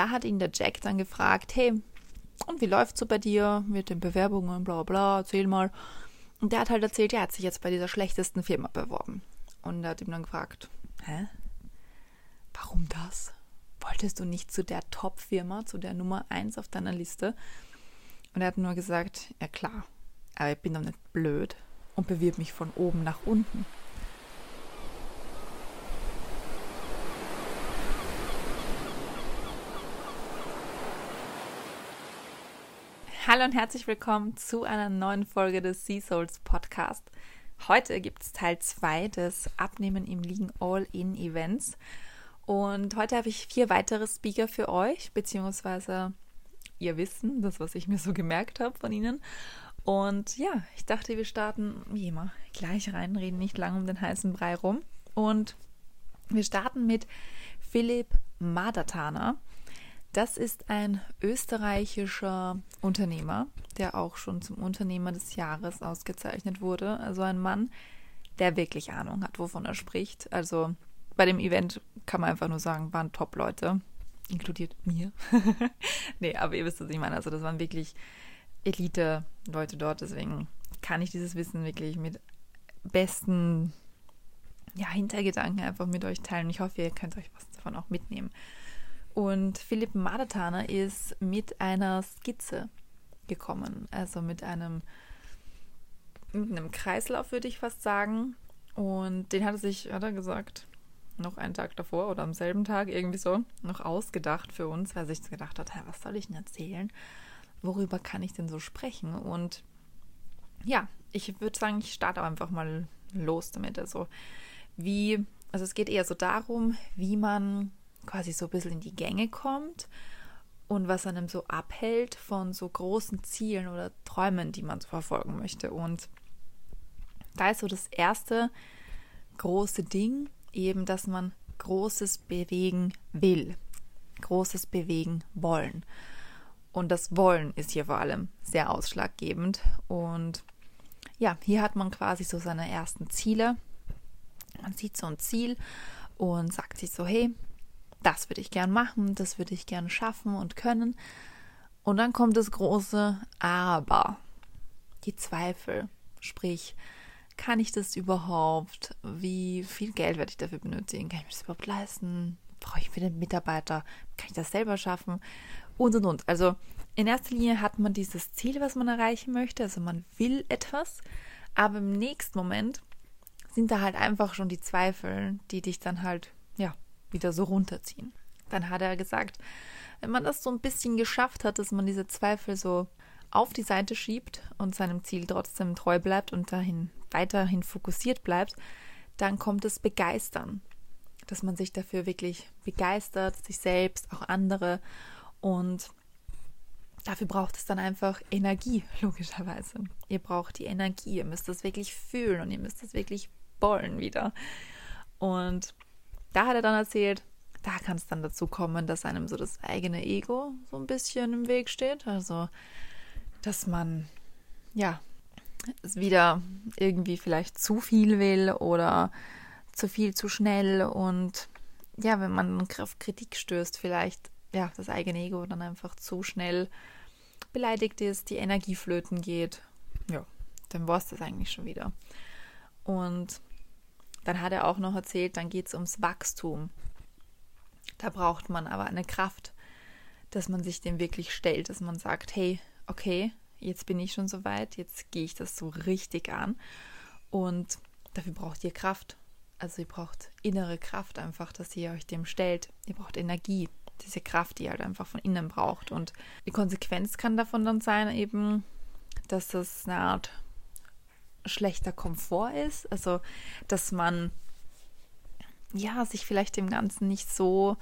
da hat ihn der Jack dann gefragt, hey, und wie läuft's so bei dir mit den Bewerbungen, bla bla, erzähl mal. Und der hat halt erzählt, er hat sich jetzt bei dieser schlechtesten Firma beworben. Und er hat ihm dann gefragt, hä? Warum das? Wolltest du nicht zu der Top-Firma, zu der Nummer 1 auf deiner Liste? Und er hat nur gesagt, ja klar, aber ich bin doch nicht blöd und bewirb mich von oben nach unten. Hallo und herzlich willkommen zu einer neuen Folge des Sea Souls Podcast. Heute gibt es Teil 2 des Abnehmen im Liegen All-In Events. Und heute habe ich vier weitere Speaker für euch, beziehungsweise ihr Wissen, das, was ich mir so gemerkt habe von ihnen. Und ja, ich dachte, wir starten wie immer gleich rein, reden nicht lang um den heißen Brei rum. Und wir starten mit Philipp Madatana. Das ist ein österreichischer Unternehmer, der auch schon zum Unternehmer des Jahres ausgezeichnet wurde. Also ein Mann, der wirklich Ahnung hat, wovon er spricht. Also bei dem Event kann man einfach nur sagen, waren Top-Leute, inkludiert mir. nee, aber ihr wisst, was ich meine. Also das waren wirklich Elite-Leute dort. Deswegen kann ich dieses Wissen wirklich mit besten ja, Hintergedanken einfach mit euch teilen. Ich hoffe, ihr könnt euch was davon auch mitnehmen. Und Philipp Madataner ist mit einer Skizze gekommen, also mit einem, mit einem Kreislauf, würde ich fast sagen. Und den hat er sich, hat er gesagt, noch einen Tag davor oder am selben Tag irgendwie so noch ausgedacht für uns, weil er sich gedacht hat, hey, was soll ich denn erzählen? Worüber kann ich denn so sprechen? Und ja, ich würde sagen, ich starte einfach mal los damit. Also wie, also es geht eher so darum, wie man quasi so ein bisschen in die Gänge kommt und was einem so abhält von so großen Zielen oder Träumen, die man so verfolgen möchte. Und da ist so das erste große Ding, eben, dass man Großes bewegen will. Großes bewegen wollen. Und das Wollen ist hier vor allem sehr ausschlaggebend. Und ja, hier hat man quasi so seine ersten Ziele. Man sieht so ein Ziel und sagt sich so, hey, das würde ich gern machen, das würde ich gern schaffen und können. Und dann kommt das große Aber, die Zweifel. Sprich, kann ich das überhaupt? Wie viel Geld werde ich dafür benötigen? Kann ich mir das überhaupt leisten? Brauche ich für den Mitarbeiter? Kann ich das selber schaffen? Und und und. Also in erster Linie hat man dieses Ziel, was man erreichen möchte. Also man will etwas, aber im nächsten Moment sind da halt einfach schon die Zweifel, die dich dann halt, wieder so runterziehen. Dann hat er gesagt, wenn man das so ein bisschen geschafft hat, dass man diese Zweifel so auf die Seite schiebt und seinem Ziel trotzdem treu bleibt und dahin weiterhin fokussiert bleibt, dann kommt es Begeistern. Dass man sich dafür wirklich begeistert, sich selbst, auch andere. Und dafür braucht es dann einfach Energie, logischerweise. Ihr braucht die Energie, ihr müsst das wirklich fühlen und ihr müsst das wirklich wollen wieder. Und da hat er dann erzählt, da kann es dann dazu kommen, dass einem so das eigene Ego so ein bisschen im Weg steht. Also, dass man, ja, es wieder irgendwie vielleicht zu viel will oder zu viel zu schnell und ja, wenn man auf Kritik stößt, vielleicht ja, das eigene Ego dann einfach zu schnell beleidigt ist, die Energie flöten geht. Ja, dann war es das eigentlich schon wieder. Und dann hat er auch noch erzählt, dann geht es ums Wachstum. Da braucht man aber eine Kraft, dass man sich dem wirklich stellt, dass man sagt, hey, okay, jetzt bin ich schon so weit, jetzt gehe ich das so richtig an. Und dafür braucht ihr Kraft. Also ihr braucht innere Kraft einfach, dass ihr euch dem stellt. Ihr braucht Energie, diese Kraft, die ihr halt einfach von innen braucht. Und die Konsequenz kann davon dann sein, eben, dass das eine Art schlechter Komfort ist. Also, dass man ja sich vielleicht dem Ganzen nicht so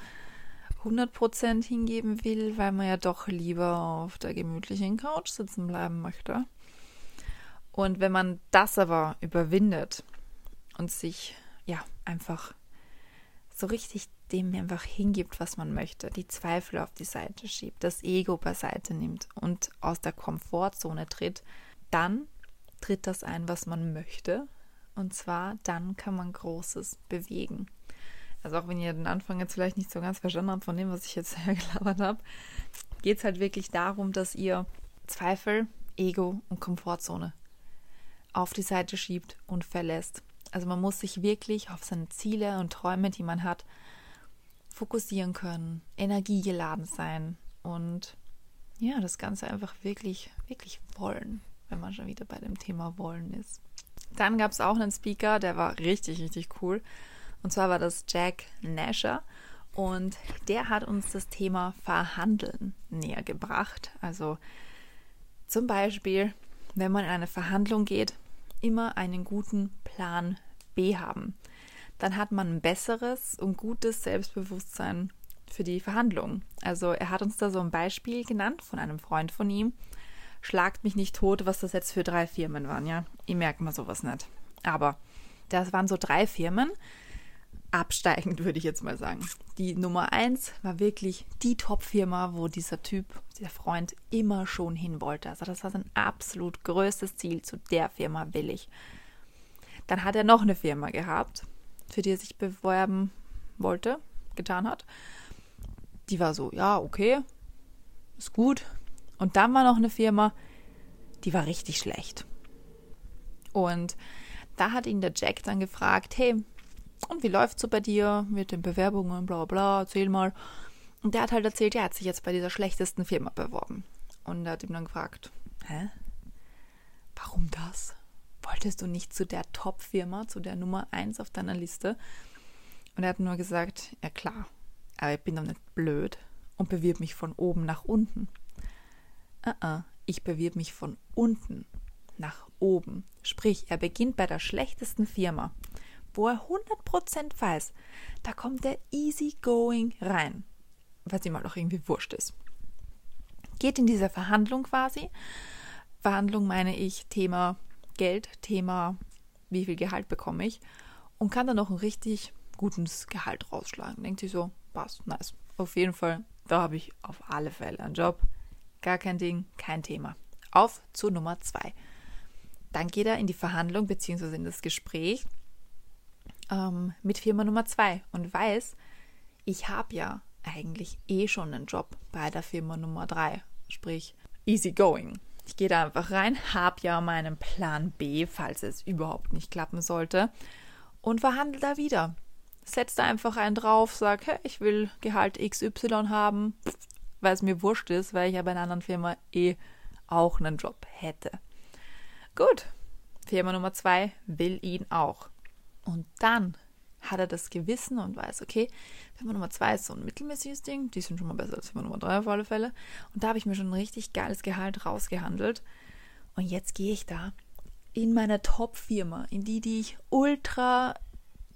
100% hingeben will, weil man ja doch lieber auf der gemütlichen Couch sitzen bleiben möchte. Und wenn man das aber überwindet und sich ja einfach so richtig dem einfach hingibt, was man möchte, die Zweifel auf die Seite schiebt, das Ego beiseite nimmt und aus der Komfortzone tritt, dann tritt das ein, was man möchte. Und zwar dann kann man Großes bewegen. Also auch wenn ihr den Anfang jetzt vielleicht nicht so ganz verstanden habt von dem, was ich jetzt hergelabert habe, geht es halt wirklich darum, dass ihr Zweifel, Ego und Komfortzone auf die Seite schiebt und verlässt. Also man muss sich wirklich auf seine Ziele und Träume, die man hat, fokussieren können, energiegeladen sein und ja, das Ganze einfach wirklich, wirklich wollen, wenn man schon wieder bei dem Thema wollen ist. Dann gab es auch einen Speaker, der war richtig, richtig cool. Und zwar war das Jack Nasher. Und der hat uns das Thema Verhandeln näher gebracht. Also zum Beispiel, wenn man in eine Verhandlung geht, immer einen guten Plan B haben. Dann hat man ein besseres und gutes Selbstbewusstsein für die Verhandlung. Also er hat uns da so ein Beispiel genannt von einem Freund von ihm. Schlagt mich nicht tot, was das jetzt für drei Firmen waren, ja. Ich merke mal sowas nicht. Aber das waren so drei Firmen, absteigend würde ich jetzt mal sagen. Die Nummer eins war wirklich die Top-Firma, wo dieser Typ, dieser Freund immer schon hin wollte. Also das war sein absolut größtes Ziel. Zu der Firma will ich. Dann hat er noch eine Firma gehabt, für die er sich bewerben wollte, getan hat die war so, ja, okay, ist gut. Und dann war noch eine Firma, die war richtig schlecht. Und da hat ihn der Jack dann gefragt, hey, und wie läuft's so bei dir mit den Bewerbungen, bla bla, erzähl mal. Und der hat halt erzählt, er hat sich jetzt bei dieser schlechtesten Firma beworben. Und er hat ihm dann gefragt, hä? Warum das? Wolltest du nicht zu der Top-Firma, zu der Nummer 1 auf deiner Liste? Und er hat nur gesagt, ja klar, aber ich bin doch nicht blöd und bewirb mich von oben nach unten. Uh -uh, ich bewirb mich von unten nach oben. Sprich, er beginnt bei der schlechtesten Firma, wo er 100% weiß, da kommt er easy going rein, was ihm halt auch irgendwie wurscht ist. Geht in diese Verhandlung quasi. Verhandlung meine ich Thema Geld, Thema wie viel Gehalt bekomme ich und kann dann noch ein richtig gutes Gehalt rausschlagen. Denkt sich so, passt, nice. Auf jeden Fall, da habe ich auf alle Fälle einen Job. Gar kein Ding, kein Thema. Auf zu Nummer zwei. Dann geht er in die Verhandlung bzw. in das Gespräch ähm, mit Firma Nummer zwei und weiß, ich habe ja eigentlich eh schon einen Job bei der Firma Nummer drei, sprich easy going. Ich gehe da einfach rein, habe ja meinen Plan B, falls es überhaupt nicht klappen sollte, und verhandle da wieder setz da einfach einen drauf, sag, hey, ich will Gehalt XY haben, weil es mir wurscht ist, weil ich ja bei einer anderen Firma eh auch einen Job hätte. Gut, Firma Nummer zwei will ihn auch. Und dann hat er das Gewissen und weiß, okay, Firma Nummer zwei ist so ein mittelmäßiges Ding, die sind schon mal besser als Firma Nummer drei auf alle Fälle. Und da habe ich mir schon ein richtig geiles Gehalt rausgehandelt. Und jetzt gehe ich da in meine Top-Firma, in die, die ich ultra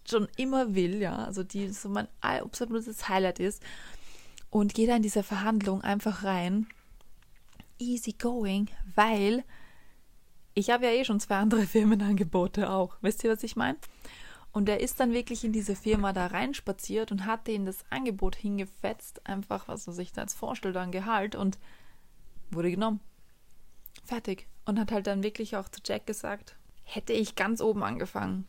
schon immer will, ja, also die so mein absolutes Highlight ist und gehe da in diese Verhandlung einfach rein, easy going, weil ich habe ja eh schon zwei andere Firmenangebote auch. Wisst ihr, was ich meine? Und er ist dann wirklich in diese Firma da reinspaziert und hat denen das Angebot hingefetzt, einfach, was er sich da jetzt vorstellt, an Gehalt und wurde genommen. Fertig. Und hat halt dann wirklich auch zu Jack gesagt, hätte ich ganz oben angefangen,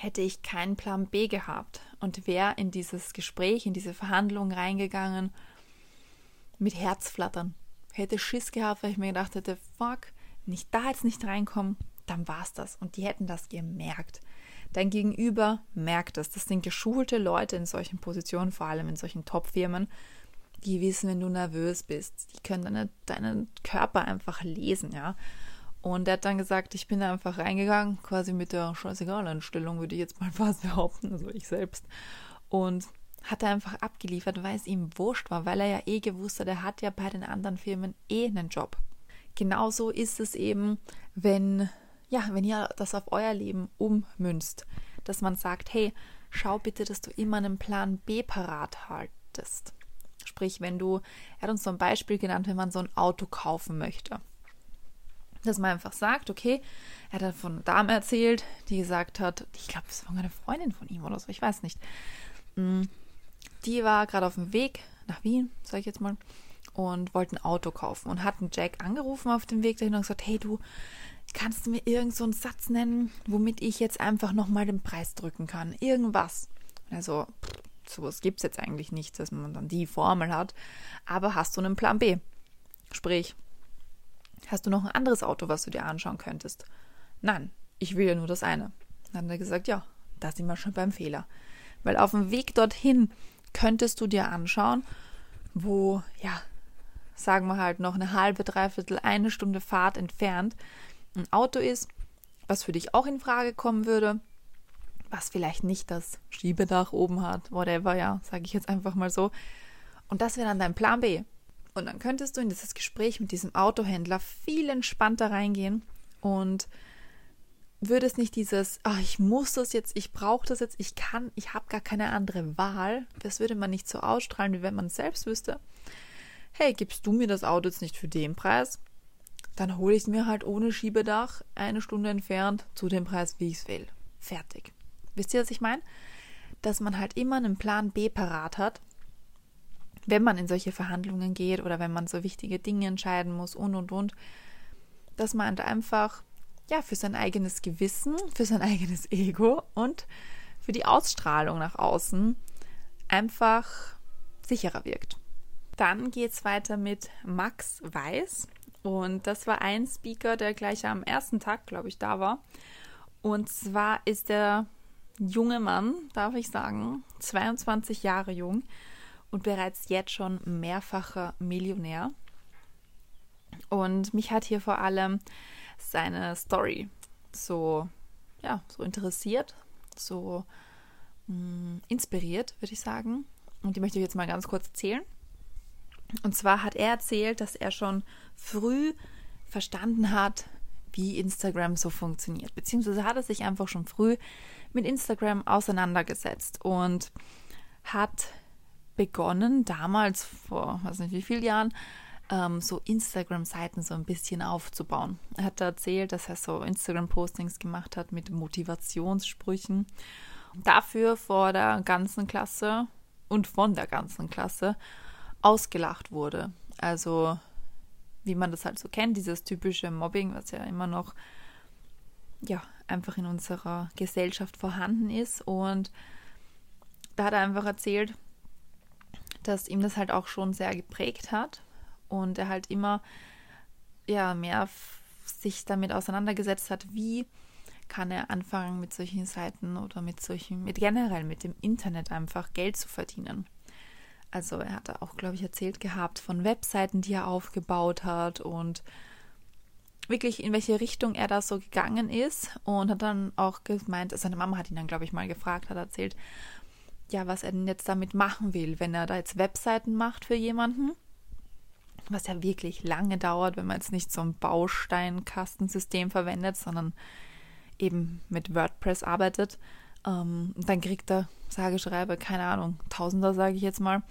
hätte ich keinen Plan B gehabt und wäre in dieses Gespräch, in diese Verhandlung reingegangen mit Herzflattern. Hätte Schiss gehabt, weil ich mir gedacht hätte, fuck, wenn ich da jetzt nicht reinkomme, dann war's das. Und die hätten das gemerkt. Dein Gegenüber merkt das. Das sind geschulte Leute in solchen Positionen, vor allem in solchen Top-Firmen, die wissen, wenn du nervös bist. Die können deine, deinen Körper einfach lesen, ja. Und er hat dann gesagt, ich bin da einfach reingegangen, quasi mit der Scheißegal-Einstellung, würde ich jetzt mal fast behaupten, also ich selbst. Und hat er einfach abgeliefert, weil es ihm wurscht war, weil er ja eh gewusst hat, er hat ja bei den anderen Firmen eh einen Job. Genauso ist es eben, wenn, ja, wenn ihr das auf euer Leben ummünzt, dass man sagt, hey, schau bitte, dass du immer einen Plan B parat haltest. Sprich, wenn du, er hat uns so ein Beispiel genannt, wenn man so ein Auto kaufen möchte dass man einfach sagt, okay, er hat von einer Dame erzählt, die gesagt hat, ich glaube, es war eine Freundin von ihm oder so, ich weiß nicht. Mm, die war gerade auf dem Weg nach Wien, sage ich jetzt mal, und wollte ein Auto kaufen und hat einen Jack angerufen auf dem Weg dahin und gesagt, hey du, kannst du mir irgend so einen Satz nennen, womit ich jetzt einfach nochmal den Preis drücken kann? Irgendwas. Also, sowas gibt es jetzt eigentlich nicht, dass man dann die Formel hat. Aber hast du einen Plan B? Sprich, hast du noch ein anderes Auto, was du dir anschauen könntest? Nein, ich will ja nur das eine. Dann hat er gesagt, ja, da sind wir schon beim Fehler. Weil auf dem Weg dorthin könntest du dir anschauen, wo, ja, sagen wir halt noch eine halbe, dreiviertel, eine Stunde Fahrt entfernt ein Auto ist, was für dich auch in Frage kommen würde, was vielleicht nicht das Schiebedach oben hat, whatever, ja, sage ich jetzt einfach mal so. Und das wäre dann dein Plan B. Und dann könntest du in dieses Gespräch mit diesem Autohändler viel entspannter reingehen und würdest nicht dieses, ach, ich muss das jetzt, ich brauche das jetzt, ich kann, ich habe gar keine andere Wahl. Das würde man nicht so ausstrahlen, wie wenn man es selbst wüsste. Hey, gibst du mir das Auto jetzt nicht für den Preis? Dann hole ich es mir halt ohne Schiebedach eine Stunde entfernt zu dem Preis, wie ich es will. Fertig. Wisst ihr, was ich meine? Dass man halt immer einen Plan B parat hat, wenn man in solche Verhandlungen geht oder wenn man so wichtige Dinge entscheiden muss und und und, dass man einfach ja, für sein eigenes Gewissen, für sein eigenes Ego und für die Ausstrahlung nach außen einfach sicherer wirkt. Dann geht es weiter mit Max Weiß. Und das war ein Speaker, der gleich am ersten Tag, glaube ich, da war. Und zwar ist der junge Mann, darf ich sagen, 22 Jahre jung und bereits jetzt schon mehrfacher Millionär. Und mich hat hier vor allem seine Story so, ja, so interessiert, so mh, mm, inspiriert, würde ich sagen. Und die möchte ich jetzt mal ganz kurz erzählen. Und zwar hat er erzählt, dass er schon früh verstanden hat, wie Instagram so funktioniert. Beziehungsweise hat er sich einfach schon früh mit Instagram auseinandergesetzt und hat begonnen, damals vor, weiß nicht wie vielen Jahren, ähm, so Instagram-Seiten so ein bisschen aufzubauen. Er hat erzählt, dass er so Instagram-Postings gemacht hat mit Motivationssprüchen. Dafür vor der ganzen Klasse und von der ganzen Klasse ausgelacht wurde. Also wie man das halt so kennt, dieses typische Mobbing, was ja immer noch ja einfach in unserer Gesellschaft vorhanden ist. Und da hat er einfach erzählt, dass ihm das halt auch schon sehr geprägt hat und er halt immer ja mehr sich damit auseinandergesetzt hat, wie kann er anfangen mit solchen Seiten oder mit solchen, mit generell mit dem Internet einfach Geld zu verdienen. Also er hat auch, glaube ich, erzählt gehabt von Webseiten, die er aufgebaut hat und wirklich in welche Richtung er da so gegangen ist und hat dann auch gemeint, seine Mama hat ihn dann, glaube ich, mal gefragt, hat erzählt, ja, was er denn jetzt damit machen will, wenn er da jetzt Webseiten macht für jemanden was ja wirklich lange dauert, wenn man jetzt nicht so ein Bausteinkastensystem verwendet, sondern eben mit WordPress arbeitet. Ähm, dann kriegt er, sage, schreibe, keine Ahnung, Tausender, sage ich jetzt mal,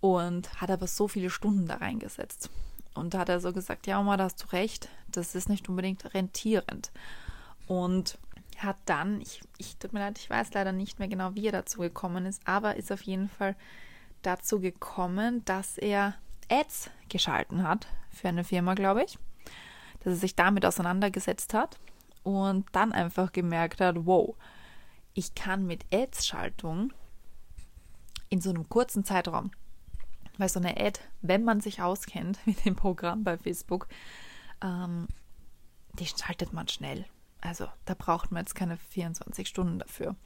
und hat aber so viele Stunden da reingesetzt. Und da hat er so gesagt, ja, Oma, da hast du recht, das ist nicht unbedingt rentierend. Und hat dann, ich, ich tut mir leid, ich weiß leider nicht mehr genau, wie er dazu gekommen ist, aber ist auf jeden Fall dazu gekommen, dass er Ads geschalten hat für eine Firma, glaube ich, dass er sich damit auseinandergesetzt hat und dann einfach gemerkt hat, wow, ich kann mit Ads-Schaltung in so einem kurzen Zeitraum, weil so eine Ad, wenn man sich auskennt mit dem Programm bei Facebook, ähm, die schaltet man schnell. Also da braucht man jetzt keine 24 Stunden dafür.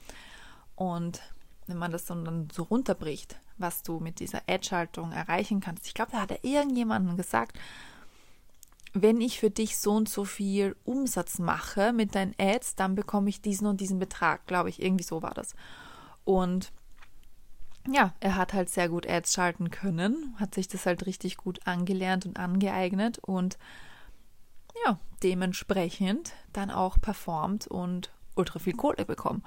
Und wenn man das dann so runterbricht, was du mit dieser Ad-Schaltung erreichen kannst. Ich glaube, da hat er irgendjemanden gesagt, wenn ich für dich so und so viel Umsatz mache mit deinen Ads, dann bekomme ich diesen und diesen Betrag, glaube ich. Irgendwie so war das. Und ja, er hat halt sehr gut Ads schalten können, hat sich das halt richtig gut angelernt und angeeignet und ja, dementsprechend dann auch performt und ultra viel Kohle bekommen.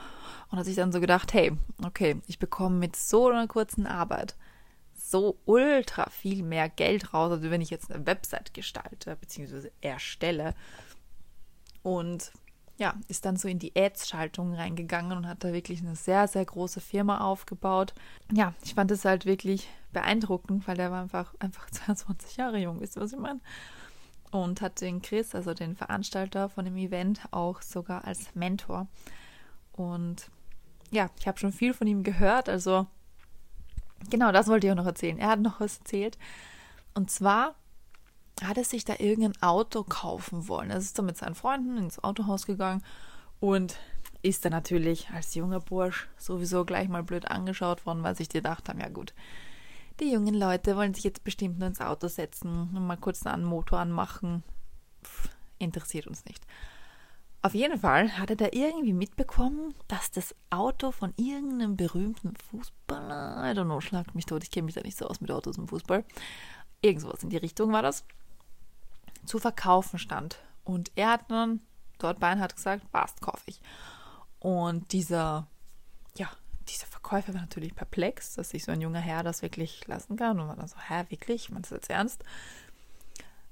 Und hat sich dann so gedacht, hey, okay, ich bekomme mit so einer kurzen Arbeit so ultra viel mehr Geld raus, also wenn ich jetzt eine Website gestalte bzw. erstelle. Und ja, ist dann so in die Ads-Schaltung reingegangen und hat da wirklich eine sehr, sehr große Firma aufgebaut. Ja, ich fand es halt wirklich beeindruckend, weil der war einfach, einfach 22 Jahre jung, wisst ihr, was ich meine? Und hat den Chris, also den Veranstalter von dem Event, auch sogar als Mentor. Und ja, ich habe schon viel von ihm gehört. Also genau, das wollte ich auch noch erzählen. Er hat noch was erzählt. Und zwar hat er sich da irgendein Auto kaufen wollen. Er ist dann mit seinen Freunden ins Autohaus gegangen und ist dann natürlich als junger Bursch sowieso gleich mal blöd angeschaut worden, weil sich die gedacht haben, ja gut, die jungen Leute wollen sich jetzt bestimmt nur ins Auto setzen und mal kurz einen Motor anmachen. Pff, interessiert uns nicht. Auf jeden Fall hat er da irgendwie mitbekommen, dass das Auto von irgendeinem berühmten Fußballer, I don't know, schlagt mich tot, ich kenne mich da nicht so aus mit Autos und Fußball, irgendwas in die Richtung war das, zu verkaufen stand. Und er hat dann dort bei hat gesagt, passt, kaufe ich. Und dieser, ja, dieser Verkäufer war natürlich perplex, dass sich so ein junger Herr das wirklich lassen kann. Und war dann so, hä, wirklich? Meinst du das jetzt ernst?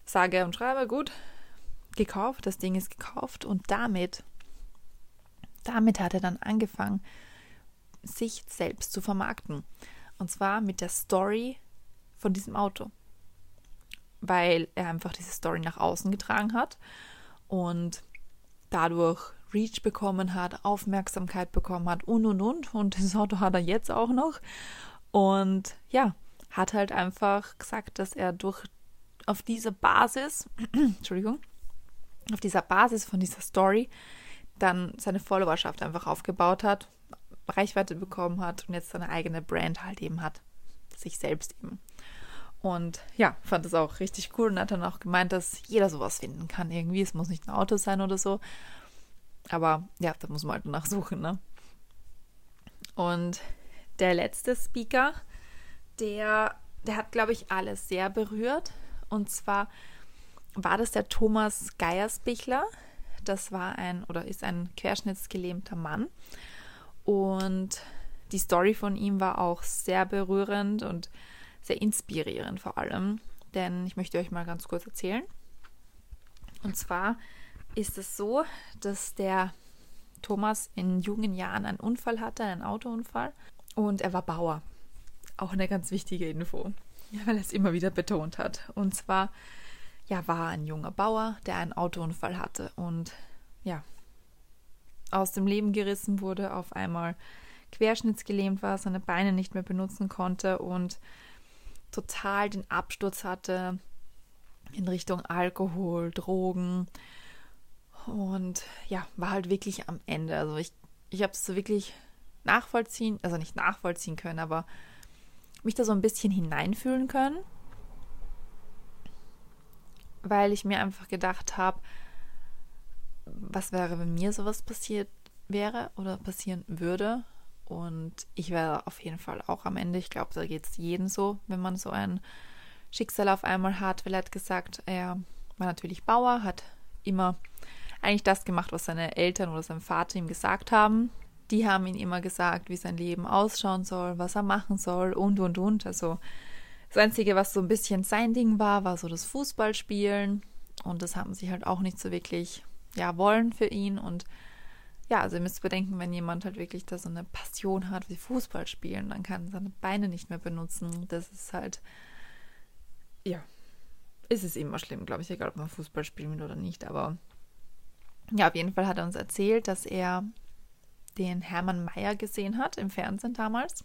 Sage und schreibe, gut, gekauft, das Ding ist gekauft und damit, damit hat er dann angefangen, sich selbst zu vermarkten. Und zwar mit der Story von diesem Auto. Weil er einfach diese Story nach außen getragen hat und dadurch Reach bekommen hat, Aufmerksamkeit bekommen hat und und und. Und das Auto hat er jetzt auch noch. Und ja, hat halt einfach gesagt, dass er durch auf dieser Basis, Entschuldigung, auf dieser Basis von dieser Story dann seine Followerschaft einfach aufgebaut hat, Reichweite bekommen hat und jetzt seine eigene Brand halt eben hat. Sich selbst eben. Und ja, fand es auch richtig cool und hat dann auch gemeint, dass jeder sowas finden kann irgendwie. Es muss nicht ein Auto sein oder so. Aber ja, da muss man halt nachsuchen, ne? Und der letzte Speaker, der, der hat, glaube ich, alles sehr berührt. Und zwar war das der Thomas Geiersbichler. Das war ein oder ist ein querschnittsgelähmter Mann. Und die Story von ihm war auch sehr berührend und sehr inspirierend vor allem. Denn ich möchte euch mal ganz kurz erzählen. Und zwar ist es so, dass der Thomas in jungen Jahren einen Unfall hatte, einen Autounfall. Und er war Bauer. Auch eine ganz wichtige Info, weil er es immer wieder betont hat. Und zwar ja, war ein junger Bauer, der einen Autounfall hatte und ja, aus dem Leben gerissen wurde, auf einmal querschnittsgelähmt war, seine Beine nicht mehr benutzen konnte und total den Absturz hatte in Richtung Alkohol, Drogen und ja, war halt wirklich am Ende. Also ich, ich habe es so wirklich nachvollziehen, also nicht nachvollziehen können, aber mich da so ein bisschen hineinfühlen können weil ich mir einfach gedacht habe, was wäre, wenn mir sowas passiert wäre oder passieren würde. Und ich wäre auf jeden Fall auch am Ende. Ich glaube, da geht es jedem so, wenn man so ein Schicksal auf einmal hat. Weil er hat gesagt, er war natürlich Bauer, hat immer eigentlich das gemacht, was seine Eltern oder sein Vater ihm gesagt haben. Die haben ihm immer gesagt, wie sein Leben ausschauen soll, was er machen soll und, und, und. Also das Einzige, was so ein bisschen sein Ding war, war so das Fußballspielen. Und das haben sie halt auch nicht so wirklich, ja, wollen für ihn. Und ja, also ihr müsst bedenken, wenn jemand halt wirklich da so eine Passion hat wie Fußball spielen, dann kann seine Beine nicht mehr benutzen. Das ist halt, ja, ist es immer schlimm, glaube ich, egal ob man Fußball spielen will oder nicht. Aber ja, auf jeden Fall hat er uns erzählt, dass er den Hermann Mayer gesehen hat im Fernsehen damals.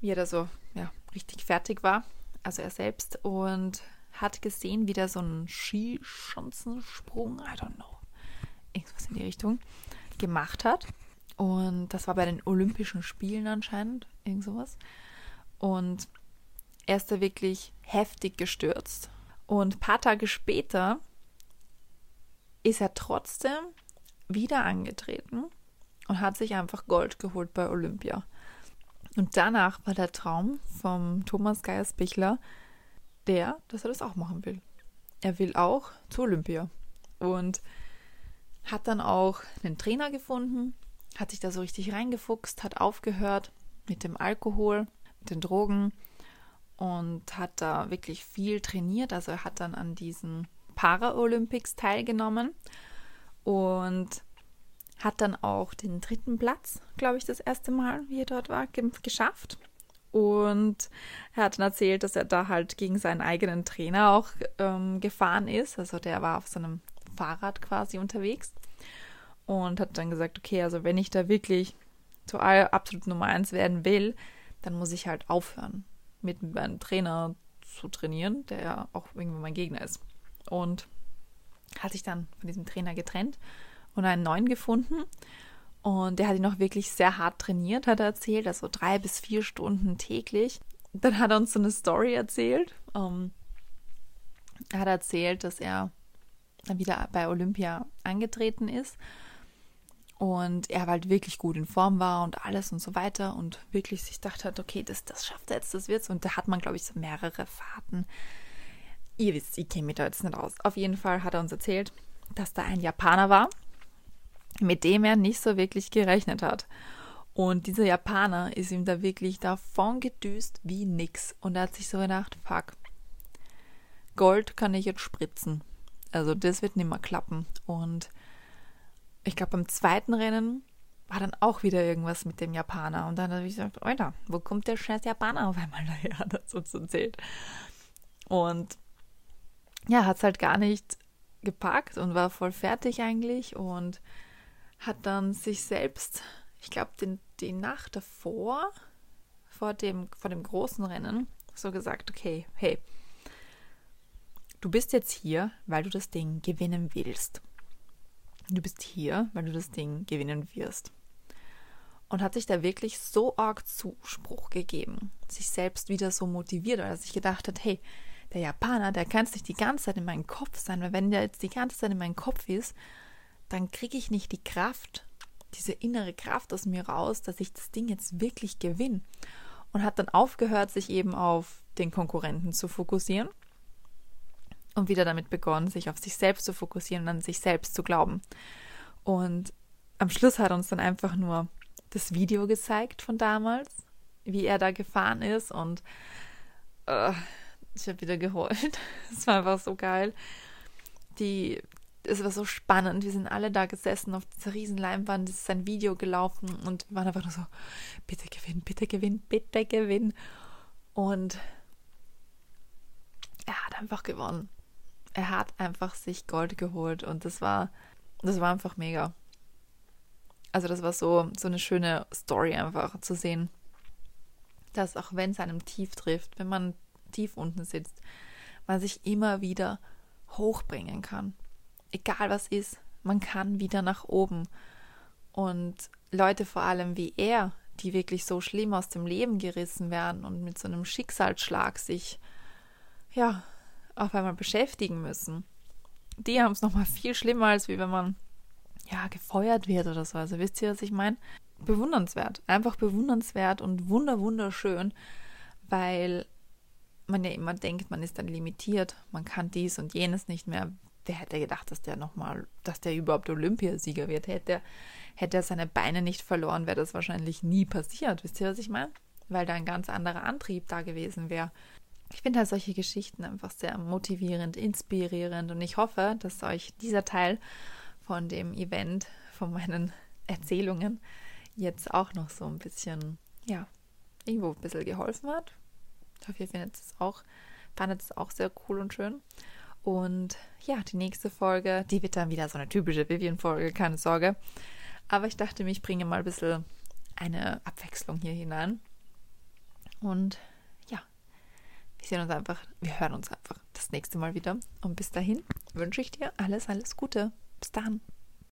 Wie er da so, ja, richtig fertig war, also er selbst, und hat gesehen, wie der so einen Skischanzensprung, I don't know, irgendwas in die Richtung, gemacht hat. Und das war bei den Olympischen Spielen anscheinend, irgend sowas. Und er ist da wirklich heftig gestürzt. Und ein paar Tage später ist er trotzdem wieder angetreten und hat sich einfach Gold geholt bei Olympia. Und danach war der Traum vom Thomas Geiersbichler der, dass er das auch machen will. Er will auch zu Olympia. Und hat dann auch einen Trainer gefunden, hat sich da so richtig reingefuchst, hat aufgehört mit dem Alkohol, mit den Drogen und hat da wirklich viel trainiert. Also er hat dann an diesen Paralympics teilgenommen und hat dann auch den dritten Platz, glaube ich, das erste Mal, wie er dort war, ge geschafft. Und er hat dann erzählt, dass er da halt gegen seinen eigenen Trainer auch ähm, gefahren ist. Also der war auf seinem Fahrrad quasi unterwegs und hat dann gesagt, okay, also wenn ich da wirklich so absolut Nummer eins werden will, dann muss ich halt aufhören, mit meinem Trainer zu trainieren, der ja auch irgendwo mein Gegner ist. Und hat sich dann von diesem Trainer getrennt und einen neuen gefunden. Und der hat ihn noch wirklich sehr hart trainiert, hat er erzählt, also drei bis vier Stunden täglich. Dann hat er uns so eine Story erzählt. Ähm, er hat erzählt, dass er dann wieder bei Olympia angetreten ist und er halt wirklich gut in Form war und alles und so weiter und wirklich sich gedacht hat, okay, das, das schafft er jetzt, das wird's. Und da hat man, glaube ich, so mehrere Fahrten. Ihr wisst, ich kenne mich da jetzt nicht aus. Auf jeden Fall hat er uns erzählt, dass da ein Japaner war, mit dem er nicht so wirklich gerechnet hat. Und dieser Japaner ist ihm da wirklich davon gedüst wie nix. Und er hat sich so gedacht, fuck, Gold kann ich jetzt spritzen. Also das wird nicht mehr klappen. Und ich glaube, beim zweiten Rennen war dann auch wieder irgendwas mit dem Japaner. Und dann habe ich gesagt, Alter, wo kommt der scheiß Japaner auf einmal daher? Hat uns erzählt. Und ja, hat es halt gar nicht gepackt und war voll fertig eigentlich und hat dann sich selbst, ich glaube, die Nacht davor, vor dem, vor dem großen Rennen, so gesagt, okay, hey, du bist jetzt hier, weil du das Ding gewinnen willst. Du bist hier, weil du das Ding gewinnen wirst. Und hat sich da wirklich so arg Zuspruch gegeben, sich selbst wieder so motiviert, weil er sich gedacht hat, hey, der Japaner, der kann es nicht die ganze Zeit in meinem Kopf sein, weil wenn der jetzt die ganze Zeit in meinem Kopf ist, dann kriege ich nicht die Kraft, diese innere Kraft aus mir raus, dass ich das Ding jetzt wirklich gewinne. Und hat dann aufgehört, sich eben auf den Konkurrenten zu fokussieren und wieder damit begonnen, sich auf sich selbst zu fokussieren und an sich selbst zu glauben. Und am Schluss hat uns dann einfach nur das Video gezeigt von damals, wie er da gefahren ist und äh, ich habe wieder geheult. Es war einfach so geil. Die, es war so spannend. Wir sind alle da gesessen auf dieser riesen Leinwand. Es ist ein Video gelaufen und wir waren einfach nur so, bitte gewinn, bitte gewinn, bitte gewinn. Und er hat einfach gewonnen er hat einfach sich Gold geholt und das war, das war einfach mega. Also das war so, so eine schöne Story einfach zu sehen, dass auch wenn es einem tief trifft, wenn man tief unten sitzt, man sich immer wieder hochbringen kann. Egal was ist, man kann wieder nach oben. Und Leute vor allem wie er, die wirklich so schlimm aus dem Leben gerissen werden und mit so einem Schicksalsschlag sich ja auf einmal beschäftigen müssen. Die haben es nochmal viel schlimmer, als wie wenn man ja gefeuert wird oder so. Also wisst ihr, was ich meine? Bewundernswert. Einfach bewundernswert und wunder wunderschön, weil man ja immer denkt, man ist dann limitiert, man kann dies und jenes nicht mehr. Wer hätte gedacht, dass der nochmal, dass der überhaupt Olympiasieger wird? Hätte, hätte er seine Beine nicht verloren, wäre das wahrscheinlich nie passiert. Wisst ihr, was ich meine? Weil da ein ganz anderer Antrieb da gewesen wäre. Ich finde halt solche Geschichten einfach sehr motivierend, inspirierend und ich hoffe, dass euch dieser Teil von dem Event, von meinen Erzählungen jetzt auch noch so ein bisschen, ja, irgendwo ein bisschen geholfen hat. Ich hoffe, ihr findet es auch, fandet es auch sehr cool und schön. Und ja, die nächste Folge, die wird dann wieder so eine typische Vivian-Folge, keine Sorge. Aber ich dachte mir, ich bringe mal ein bisschen eine Abwechslung hier hinein. Und wir sehen uns einfach, wir hören uns einfach das nächste Mal wieder. Und bis dahin wünsche ich dir alles, alles Gute. Bis dann.